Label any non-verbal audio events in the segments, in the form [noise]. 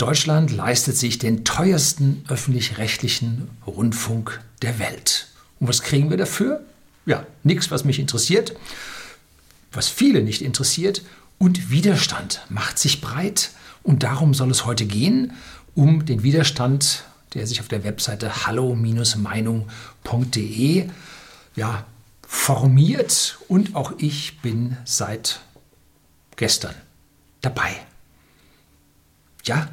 Deutschland leistet sich den teuersten öffentlich-rechtlichen Rundfunk der Welt. Und was kriegen wir dafür? Ja, nichts, was mich interessiert, was viele nicht interessiert. Und Widerstand macht sich breit. Und darum soll es heute gehen, um den Widerstand, der sich auf der Webseite hallo-meinung.de ja, formiert. Und auch ich bin seit gestern dabei. Ja,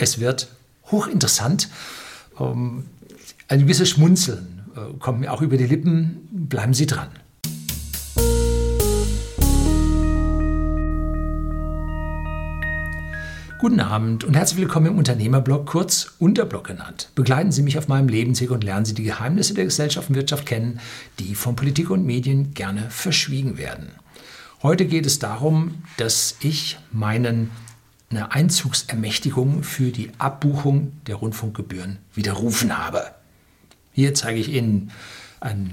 es wird hochinteressant. Ähm, ein gewisses Schmunzeln äh, kommt mir auch über die Lippen. Bleiben Sie dran. Guten Abend und herzlich willkommen im Unternehmerblog, kurz Unterblog genannt. Begleiten Sie mich auf meinem Lebensweg und lernen Sie die Geheimnisse der Gesellschaft und Wirtschaft kennen, die von Politik und Medien gerne verschwiegen werden. Heute geht es darum, dass ich meinen eine Einzugsermächtigung für die Abbuchung der Rundfunkgebühren widerrufen habe. Hier zeige ich Ihnen ein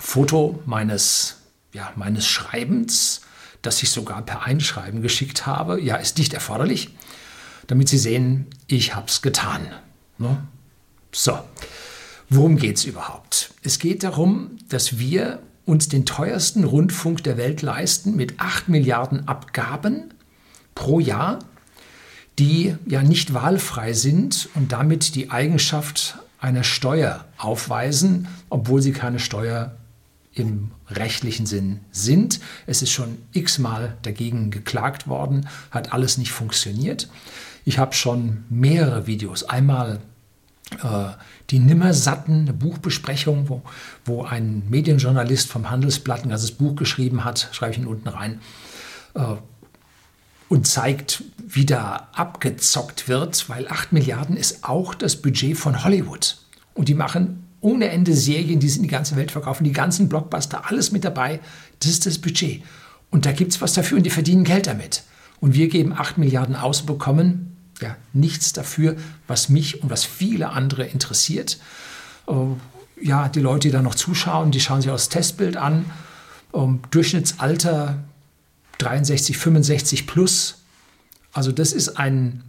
Foto meines, ja, meines Schreibens, das ich sogar per Einschreiben geschickt habe. Ja, ist nicht erforderlich, damit Sie sehen, ich habe es getan. Ne? So, worum geht es überhaupt? Es geht darum, dass wir uns den teuersten Rundfunk der Welt leisten mit 8 Milliarden Abgaben pro Jahr die ja nicht wahlfrei sind und damit die Eigenschaft einer Steuer aufweisen, obwohl sie keine Steuer im rechtlichen Sinn sind. Es ist schon x-mal dagegen geklagt worden, hat alles nicht funktioniert. Ich habe schon mehrere Videos, einmal äh, die Nimmersatten, eine Buchbesprechung, wo, wo ein Medienjournalist vom Handelsblatt ein ganzes Buch geschrieben hat, schreibe ich ihn unten rein, äh, und zeigt, wie da abgezockt wird, weil 8 Milliarden ist auch das Budget von Hollywood. Und die machen ohne Ende Serien, die sie in die ganze Welt verkaufen, die ganzen Blockbuster, alles mit dabei. Das ist das Budget. Und da gibt es was dafür und die verdienen Geld damit. Und wir geben 8 Milliarden aus und bekommen ja, nichts dafür, was mich und was viele andere interessiert. Uh, ja, die Leute, die da noch zuschauen, die schauen sich das Testbild an. Um, Durchschnittsalter 63, 65 plus. Also das ist ein,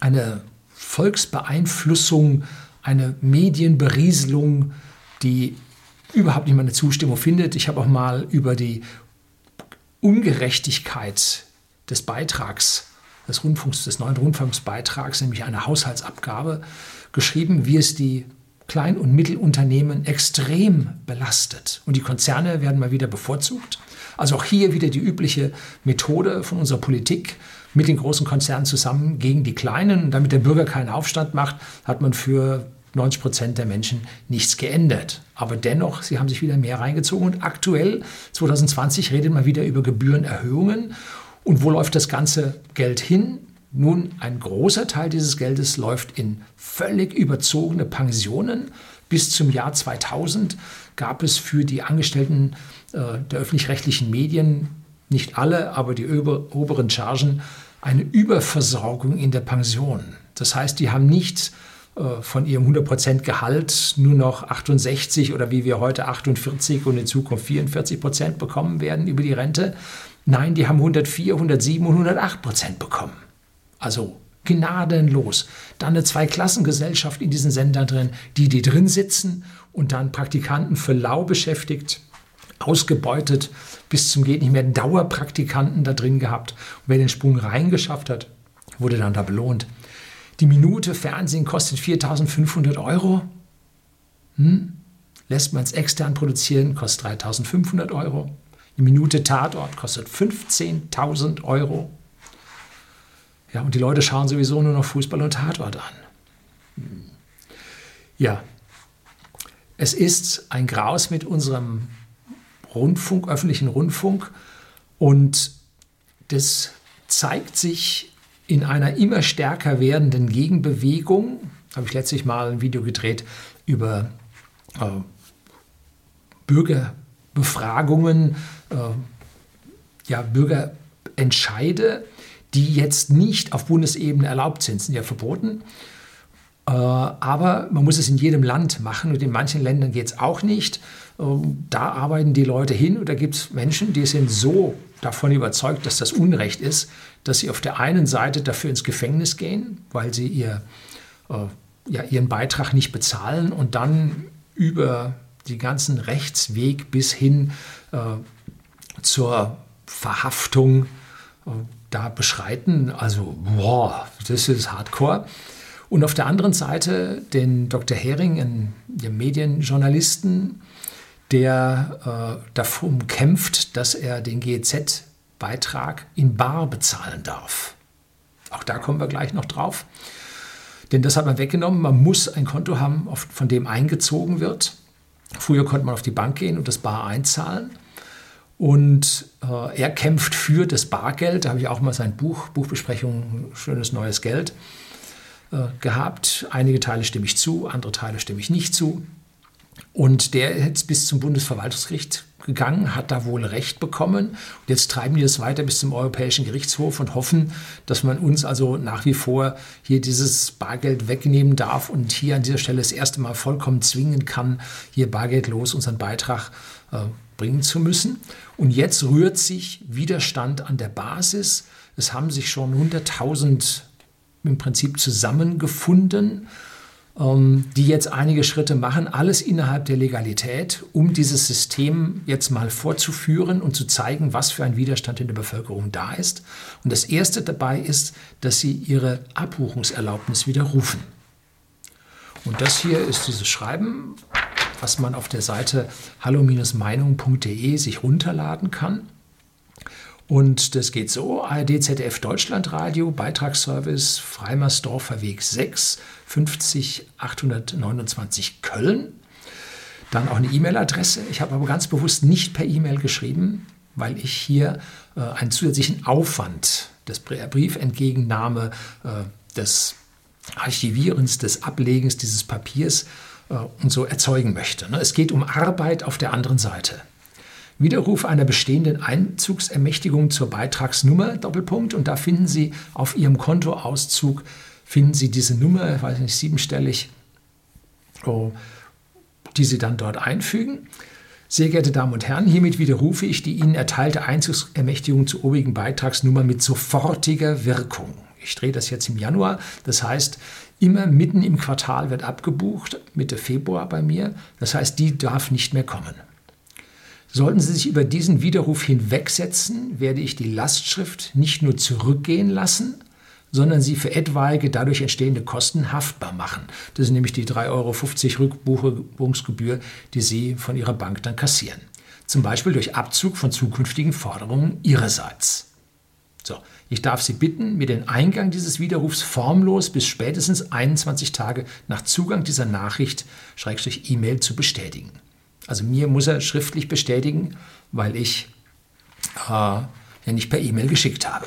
eine Volksbeeinflussung, eine Medienberieselung, die überhaupt nicht meine Zustimmung findet. Ich habe auch mal über die Ungerechtigkeit des Beitrags, des Rundfunks, des neuen Rundfunksbeitrags, nämlich einer Haushaltsabgabe, geschrieben, wie es die Klein- und Mittelunternehmen extrem belastet. Und die Konzerne werden mal wieder bevorzugt. Also auch hier wieder die übliche Methode von unserer Politik mit den großen Konzernen zusammen gegen die Kleinen. Damit der Bürger keinen Aufstand macht, hat man für 90 Prozent der Menschen nichts geändert. Aber dennoch, sie haben sich wieder mehr reingezogen. Und aktuell, 2020, redet man wieder über Gebührenerhöhungen. Und wo läuft das ganze Geld hin? Nun, ein großer Teil dieses Geldes läuft in völlig überzogene Pensionen. Bis zum Jahr 2000 gab es für die Angestellten äh, der öffentlich-rechtlichen Medien, nicht alle, aber die oberen Chargen, eine Überversorgung in der Pension. Das heißt, die haben nicht äh, von ihrem 100% Gehalt nur noch 68 oder wie wir heute 48 und in Zukunft 44% bekommen werden über die Rente. Nein, die haben 104, 107 und 108% bekommen. Also gnadenlos. Dann eine Zweiklassengesellschaft in diesen Sendern drin, die, die drin sitzen und dann Praktikanten für lau beschäftigt, ausgebeutet bis zum geht nicht mehr, Dauerpraktikanten da drin gehabt. Und wer den Sprung reingeschafft hat, wurde dann da belohnt. Die Minute Fernsehen kostet 4.500 Euro. Hm? Lässt man es extern produzieren, kostet 3.500 Euro. Die Minute Tatort kostet 15.000 Euro. Ja, und die Leute schauen sowieso nur noch Fußball und Tatort an. Ja, es ist ein Graus mit unserem Rundfunk, öffentlichen Rundfunk und das zeigt sich in einer immer stärker werdenden Gegenbewegung. Habe ich letztlich mal ein Video gedreht über äh, Bürgerbefragungen, äh, ja, Bürgerentscheide die jetzt nicht auf Bundesebene erlaubt sind, sind ja verboten. Äh, aber man muss es in jedem Land machen und in manchen Ländern geht es auch nicht. Ähm, da arbeiten die Leute hin und da gibt es Menschen, die sind so davon überzeugt, dass das Unrecht ist, dass sie auf der einen Seite dafür ins Gefängnis gehen, weil sie ihr, äh, ja, ihren Beitrag nicht bezahlen und dann über den ganzen Rechtsweg bis hin äh, zur Verhaftung äh, da beschreiten. Also, boah, das ist Hardcore. Und auf der anderen Seite den Dr. Hering, einen Medienjournalisten, der äh, darum kämpft, dass er den GEZ-Beitrag in Bar bezahlen darf. Auch da kommen wir gleich noch drauf. Denn das hat man weggenommen. Man muss ein Konto haben, von dem eingezogen wird. Früher konnte man auf die Bank gehen und das Bar einzahlen. Und äh, er kämpft für das Bargeld. Da habe ich auch mal sein Buch, Buchbesprechung, schönes neues Geld äh, gehabt. Einige Teile stimme ich zu, andere Teile stimme ich nicht zu. Und der ist bis zum Bundesverwaltungsgericht gegangen, hat da wohl Recht bekommen. Und jetzt treiben die das weiter bis zum Europäischen Gerichtshof und hoffen, dass man uns also nach wie vor hier dieses Bargeld wegnehmen darf und hier an dieser Stelle das erste Mal vollkommen zwingen kann, hier bargeldlos unseren Beitrag äh, bringen zu müssen. Und jetzt rührt sich Widerstand an der Basis. Es haben sich schon 100.000 im Prinzip zusammengefunden ähm, die jetzt einige Schritte machen, alles innerhalb der Legalität, um dieses System jetzt mal vorzuführen und zu zeigen, was für ein Widerstand in der Bevölkerung da ist. Und das Erste dabei ist, dass sie ihre Abbuchungserlaubnis widerrufen. Und das hier ist dieses Schreiben, was man auf der Seite hallo-meinung.de sich runterladen kann. Und das geht so: ARD, ZDF Deutschlandradio, Beitragsservice Freimersdorfer Weg 6, 50 829 Köln. Dann auch eine E-Mail-Adresse. Ich habe aber ganz bewusst nicht per E-Mail geschrieben, weil ich hier äh, einen zusätzlichen Aufwand des Briefentgegennahme, äh, des Archivierens, des Ablegens dieses Papiers und so erzeugen möchte. Ne? Es geht um Arbeit auf der anderen Seite. Widerruf einer bestehenden Einzugsermächtigung zur Beitragsnummer, Doppelpunkt, und da finden Sie auf Ihrem Kontoauszug, finden Sie diese Nummer, weiß nicht, siebenstellig, oh, die Sie dann dort einfügen. Sehr geehrte Damen und Herren, hiermit widerrufe ich die Ihnen erteilte Einzugsermächtigung zur obigen Beitragsnummer mit sofortiger Wirkung. Ich drehe das jetzt im Januar, das heißt, immer mitten im Quartal wird abgebucht, Mitte Februar bei mir, das heißt, die darf nicht mehr kommen. Sollten Sie sich über diesen Widerruf hinwegsetzen, werde ich die Lastschrift nicht nur zurückgehen lassen, sondern sie für etwaige dadurch entstehende Kosten haftbar machen. Das ist nämlich die 3,50 Euro Rückbuchungsgebühr, die Sie von Ihrer Bank dann kassieren. Zum Beispiel durch Abzug von zukünftigen Forderungen Ihrerseits. So, ich darf Sie bitten, mir den Eingang dieses Widerrufs formlos bis spätestens 21 Tage nach Zugang dieser Nachricht, Schrägstrich E-Mail, zu bestätigen. Also mir muss er schriftlich bestätigen, weil ich äh, ja nicht per E-Mail geschickt habe.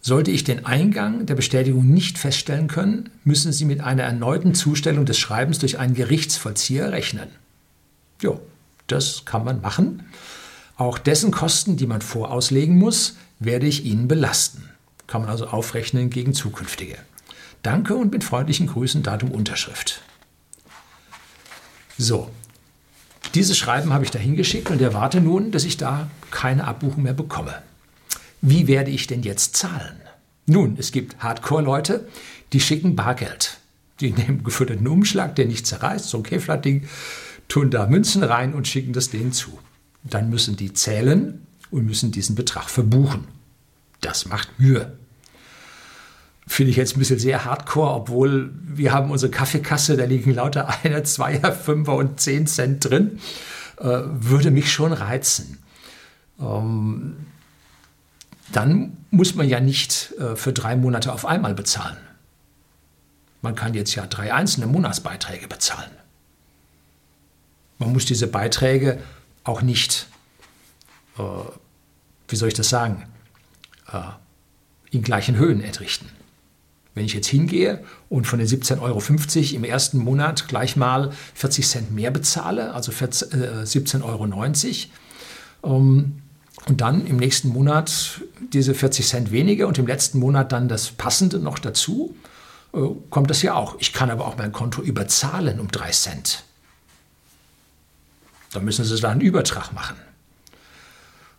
Sollte ich den Eingang der Bestätigung nicht feststellen können, müssen Sie mit einer erneuten Zustellung des Schreibens durch einen Gerichtsvollzieher rechnen. Jo, das kann man machen. Auch dessen Kosten, die man vorauslegen muss, werde ich Ihnen belasten. Kann man also aufrechnen gegen zukünftige. Danke und mit freundlichen Grüßen Datum Unterschrift. So, dieses Schreiben habe ich dahin geschickt und erwarte nun, dass ich da keine Abbuchung mehr bekomme. Wie werde ich denn jetzt zahlen? Nun, es gibt Hardcore-Leute, die schicken Bargeld. Die [laughs] nehmen gefütterten Umschlag, der nicht zerreißt, so ein Kevlar-Ding, tun da Münzen rein und schicken das denen zu. Dann müssen die zählen und müssen diesen Betrag verbuchen. Das macht Mühe finde ich jetzt ein bisschen sehr hardcore, obwohl wir haben unsere Kaffeekasse, da liegen lauter [laughs] Einer, Zweier, Fünfer und Zehn Cent drin, äh, würde mich schon reizen. Ähm, dann muss man ja nicht äh, für drei Monate auf einmal bezahlen. Man kann jetzt ja drei einzelne Monatsbeiträge bezahlen. Man muss diese Beiträge auch nicht, äh, wie soll ich das sagen, äh, in gleichen Höhen entrichten. Wenn ich jetzt hingehe und von den 17,50 Euro im ersten Monat gleich mal 40 Cent mehr bezahle, also 17,90 Euro, ähm, und dann im nächsten Monat diese 40 Cent weniger und im letzten Monat dann das Passende noch dazu, äh, kommt das ja auch. Ich kann aber auch mein Konto überzahlen um drei Cent. Da müssen Sie da einen Übertrag machen.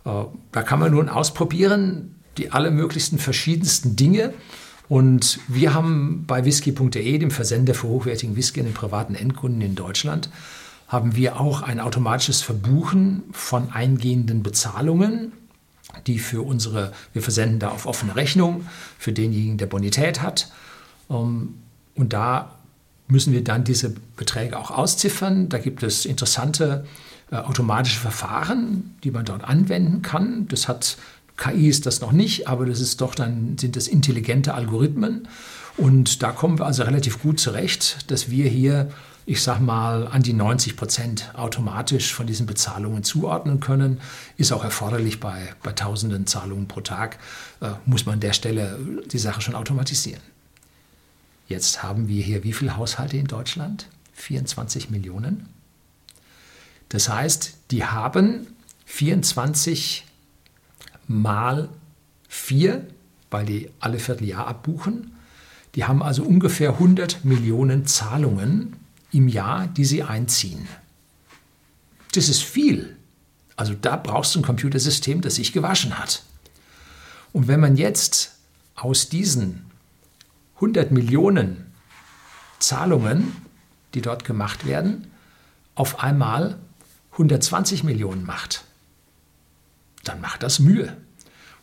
Äh, da kann man nun ausprobieren, die allermöglichsten verschiedensten Dinge. Und wir haben bei whisky.de, dem Versender für hochwertigen Whisky an den privaten Endkunden in Deutschland, haben wir auch ein automatisches Verbuchen von eingehenden Bezahlungen, die für unsere, wir versenden da auf offene Rechnung für denjenigen, der Bonität hat. Ähm, und da müssen wir dann diese Beträge auch ausziffern. Da gibt es interessante äh, automatische Verfahren, die man dort anwenden kann. Das hat KI ist das noch nicht, aber das ist doch dann sind das intelligente Algorithmen und da kommen wir also relativ gut zurecht, dass wir hier ich sage mal, an die 90 Prozent automatisch von diesen Bezahlungen zuordnen können. Ist auch erforderlich bei, bei tausenden Zahlungen pro Tag, äh, muss man an der Stelle die Sache schon automatisieren. Jetzt haben wir hier wie viele Haushalte in Deutschland? 24 Millionen. Das heißt, die haben 24 mal 4, weil die alle Vierteljahr abbuchen. Die haben also ungefähr 100 Millionen Zahlungen im Jahr, die sie einziehen. Das ist viel. Also da brauchst du ein Computersystem, das sich gewaschen hat. Und wenn man jetzt aus diesen 100 Millionen Zahlungen, die dort gemacht werden, auf einmal 120 Millionen macht, dann macht das Mühe.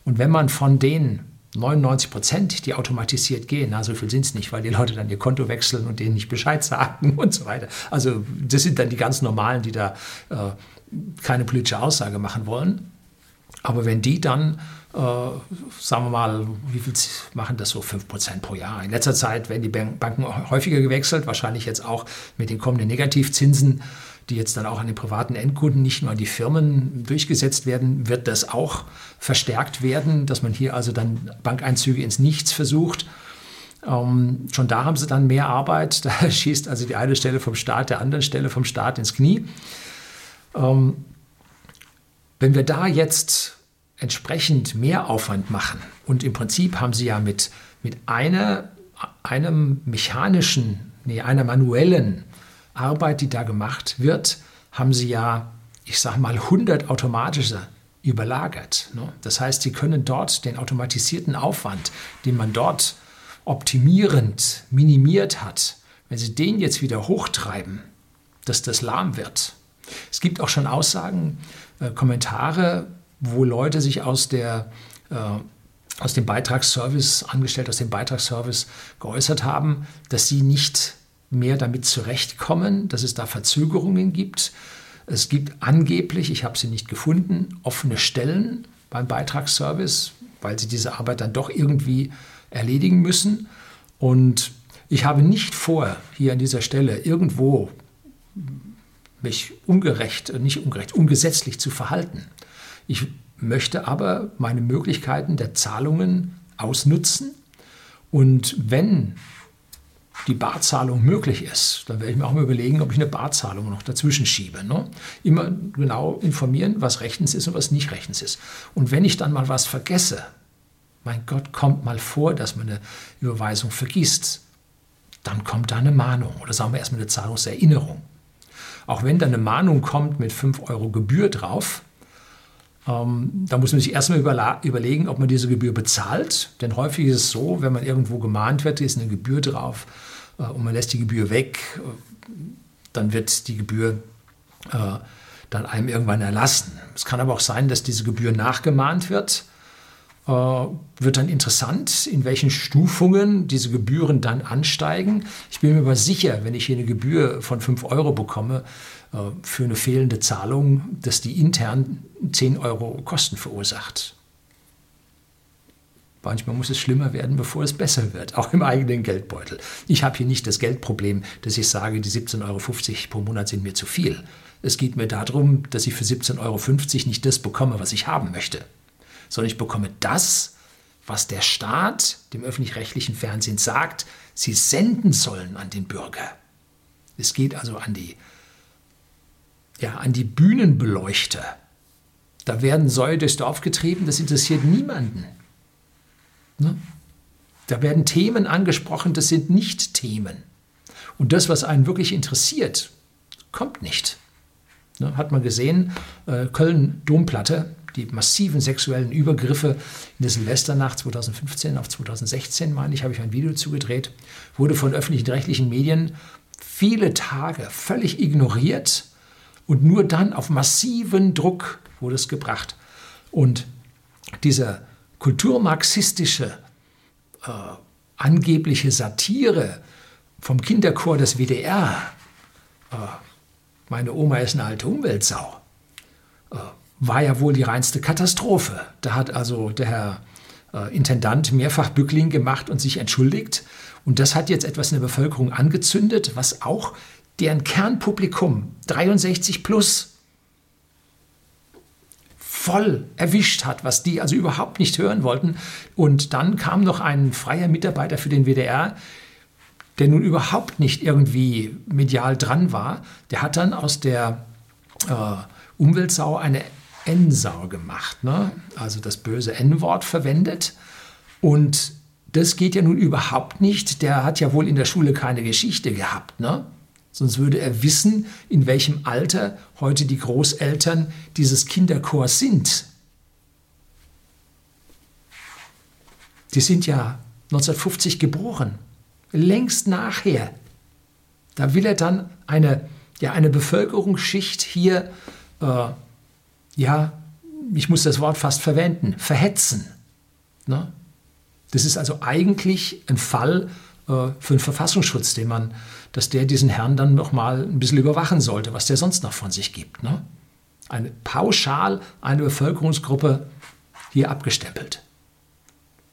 Und wenn man von den 99 Prozent, die automatisiert gehen, na, so viel sind es nicht, weil die Leute dann ihr Konto wechseln und denen nicht Bescheid sagen [laughs] und so weiter. Also das sind dann die ganz normalen, die da äh, keine politische Aussage machen wollen. Aber wenn die dann, äh, sagen wir mal, wie viel machen das so? 5% pro Jahr. In letzter Zeit werden die Banken häufiger gewechselt, wahrscheinlich jetzt auch mit den kommenden Negativzinsen die jetzt dann auch an den privaten Endkunden, nicht nur an die Firmen durchgesetzt werden, wird das auch verstärkt werden, dass man hier also dann Bankeinzüge ins Nichts versucht. Ähm, schon da haben sie dann mehr Arbeit. [laughs] Da schießt also die eine Stelle vom Staat der anderen Stelle vom Staat ins Knie. Ähm, wenn wir da jetzt entsprechend mehr Aufwand machen und im Prinzip haben sie ja mit, mit einer, einem mechanischen, nee, einer manuellen Arbeit, die da gemacht wird, haben sie ja, ich sage mal, 100 automatische überlagert. Ne? Das heißt, sie können dort den automatisierten Aufwand, den man dort optimierend minimiert hat, wenn sie den jetzt wieder hochtreiben, dass das lahm wird. Es gibt auch schon Aussagen, äh, Kommentare, wo Leute sich aus der äh, aus dem Beitragsservice, angestellt aus dem Beitragsservice geäußert haben, dass sie nicht mehr damit zurechtkommen, dass es da Verzögerungen gibt. Es gibt angeblich, ich habe sie nicht gefunden, offene Stellen beim Beitragsservice, weil sie diese Arbeit dann doch irgendwie erledigen müssen. Und ich habe nicht vor, hier an dieser Stelle irgendwo mich ungerecht, nicht ungerecht, ungesetzlich zu verhalten. Ich möchte aber meine Möglichkeiten der Zahlungen ausnutzen. Und wenn die Barzahlung möglich ist, dann werde ich mir auch mal überlegen, ob ich eine Barzahlung noch dazwischen schiebe. Ne? Immer genau informieren, was rechtens ist und was nicht rechtens ist. Und wenn ich dann mal was vergesse, mein Gott, kommt mal vor, dass man eine Überweisung vergisst, dann kommt da eine Mahnung oder sagen wir erstmal eine Zahlungserinnerung. Auch wenn da eine Mahnung kommt mit 5 Euro Gebühr drauf, ähm, da muss man sich erstmal überlegen, ob man diese Gebühr bezahlt. Denn häufig ist es so, wenn man irgendwo gemahnt wird, ist eine Gebühr drauf äh, und man lässt die Gebühr weg, äh, dann wird die Gebühr äh, dann einem irgendwann erlassen. Es kann aber auch sein, dass diese Gebühr nachgemahnt wird. Äh, wird dann interessant, in welchen Stufungen diese Gebühren dann ansteigen. Ich bin mir aber sicher, wenn ich hier eine Gebühr von 5 Euro bekomme, äh, für eine fehlende Zahlung, dass die intern 10 Euro Kosten verursacht. Manchmal muss es schlimmer werden, bevor es besser wird, auch im eigenen Geldbeutel. Ich habe hier nicht das Geldproblem, dass ich sage, die 17,50 Euro pro Monat sind mir zu viel. Es geht mir darum, dass ich für 17,50 Euro nicht das bekomme, was ich haben möchte, sondern ich bekomme das, was der Staat dem öffentlich-rechtlichen Fernsehen sagt, sie senden sollen an den Bürger. Es geht also an die ja, an die Bühnenbeleuchter. Da werden Säue durchs Dorf getrieben, das interessiert niemanden. Ne? Da werden Themen angesprochen, das sind nicht Themen. Und das, was einen wirklich interessiert, kommt nicht. Ne, hat man gesehen, äh, Köln-Domplatte, die massiven sexuellen Übergriffe in der Silvesternacht 2015 auf 2016, meine ich, habe ich ein Video zugedreht, wurde von öffentlichen rechtlichen Medien viele Tage völlig ignoriert und nur dann auf massiven Druck wurde es gebracht. Und diese kulturmarxistische, äh, angebliche Satire vom Kinderchor des WDR, äh, meine Oma ist eine alte Umweltsau, äh, war ja wohl die reinste Katastrophe. Da hat also der Herr äh, Intendant mehrfach Bückling gemacht und sich entschuldigt. Und das hat jetzt etwas in der Bevölkerung angezündet, was auch deren Kernpublikum 63 plus voll erwischt hat, was die also überhaupt nicht hören wollten. Und dann kam noch ein freier Mitarbeiter für den WDR, der nun überhaupt nicht irgendwie medial dran war. Der hat dann aus der äh, Umweltsau eine N-Sau gemacht, ne? also das böse N-Wort verwendet. Und das geht ja nun überhaupt nicht. Der hat ja wohl in der Schule keine Geschichte gehabt. Ne? Sonst würde er wissen, in welchem Alter heute die Großeltern dieses Kinderchors sind. Die sind ja 1950 geboren, längst nachher. Da will er dann eine, ja, eine Bevölkerungsschicht hier, äh, ja, ich muss das Wort fast verwenden, verhetzen. Ne? Das ist also eigentlich ein Fall äh, für den Verfassungsschutz, den man, dass der diesen Herrn dann noch mal ein bisschen überwachen sollte, was der sonst noch von sich gibt. Ne? Eine pauschal eine Bevölkerungsgruppe hier abgestempelt.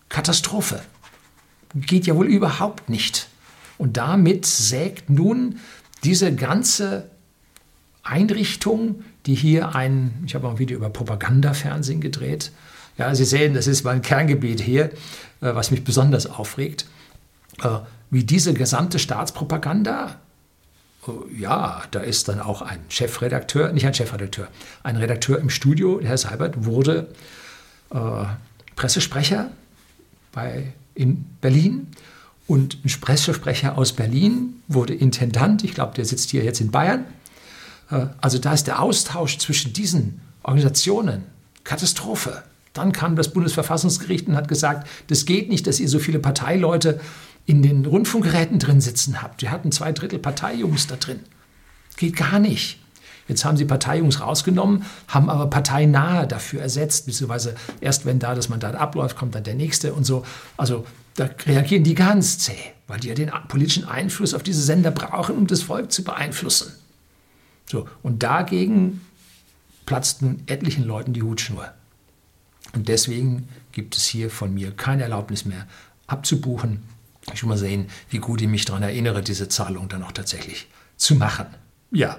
Katastrophe. Geht ja wohl überhaupt nicht. Und damit sägt nun diese ganze Einrichtung, die hier ein, ich habe auch ein Video über Propagandafernsehen gedreht. Ja, Sie sehen, das ist mein Kerngebiet hier, äh, was mich besonders aufregt. Äh, wie diese gesamte Staatspropaganda, äh, ja, da ist dann auch ein Chefredakteur, nicht ein Chefredakteur, ein Redakteur im Studio, Herr Seibert, wurde äh, Pressesprecher bei, in Berlin und ein Pressesprecher aus Berlin wurde Intendant, ich glaube, der sitzt hier jetzt in Bayern. Äh, also da ist der Austausch zwischen diesen Organisationen Katastrophe. Dann kam das Bundesverfassungsgericht und hat gesagt, das geht nicht, dass ihr so viele Parteileute in den Rundfunkgeräten drin sitzen habt. Wir hatten zwei Drittel Parteijungs da drin. Geht gar nicht. Jetzt haben sie Parteijungs rausgenommen, haben aber parteinahe dafür ersetzt, beziehungsweise erst wenn da das Mandat abläuft, kommt dann der nächste und so. Also da reagieren die ganz zäh, weil die ja den politischen Einfluss auf diese Sender brauchen, um das Volk zu beeinflussen. So, und dagegen platzt nun etlichen Leuten die Hutschnur. Und deswegen gibt es hier von mir keine Erlaubnis mehr abzubuchen. Ich will mal sehen, wie gut ich mich daran erinnere, diese Zahlung dann auch tatsächlich zu machen. Ja,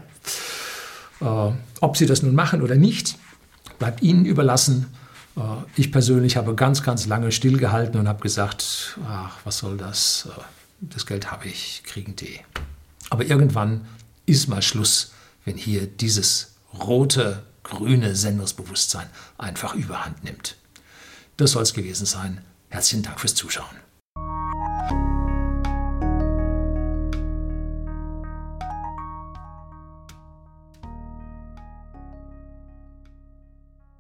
äh, ob Sie das nun machen oder nicht, bleibt Ihnen überlassen. Äh, ich persönlich habe ganz, ganz lange stillgehalten und habe gesagt, ach, was soll das? Äh, das Geld habe ich, kriegen die. Aber irgendwann ist mal Schluss, wenn hier dieses rote, grüne Sendungsbewusstsein einfach überhand nimmt. Das soll es gewesen sein. Herzlichen Dank fürs Zuschauen.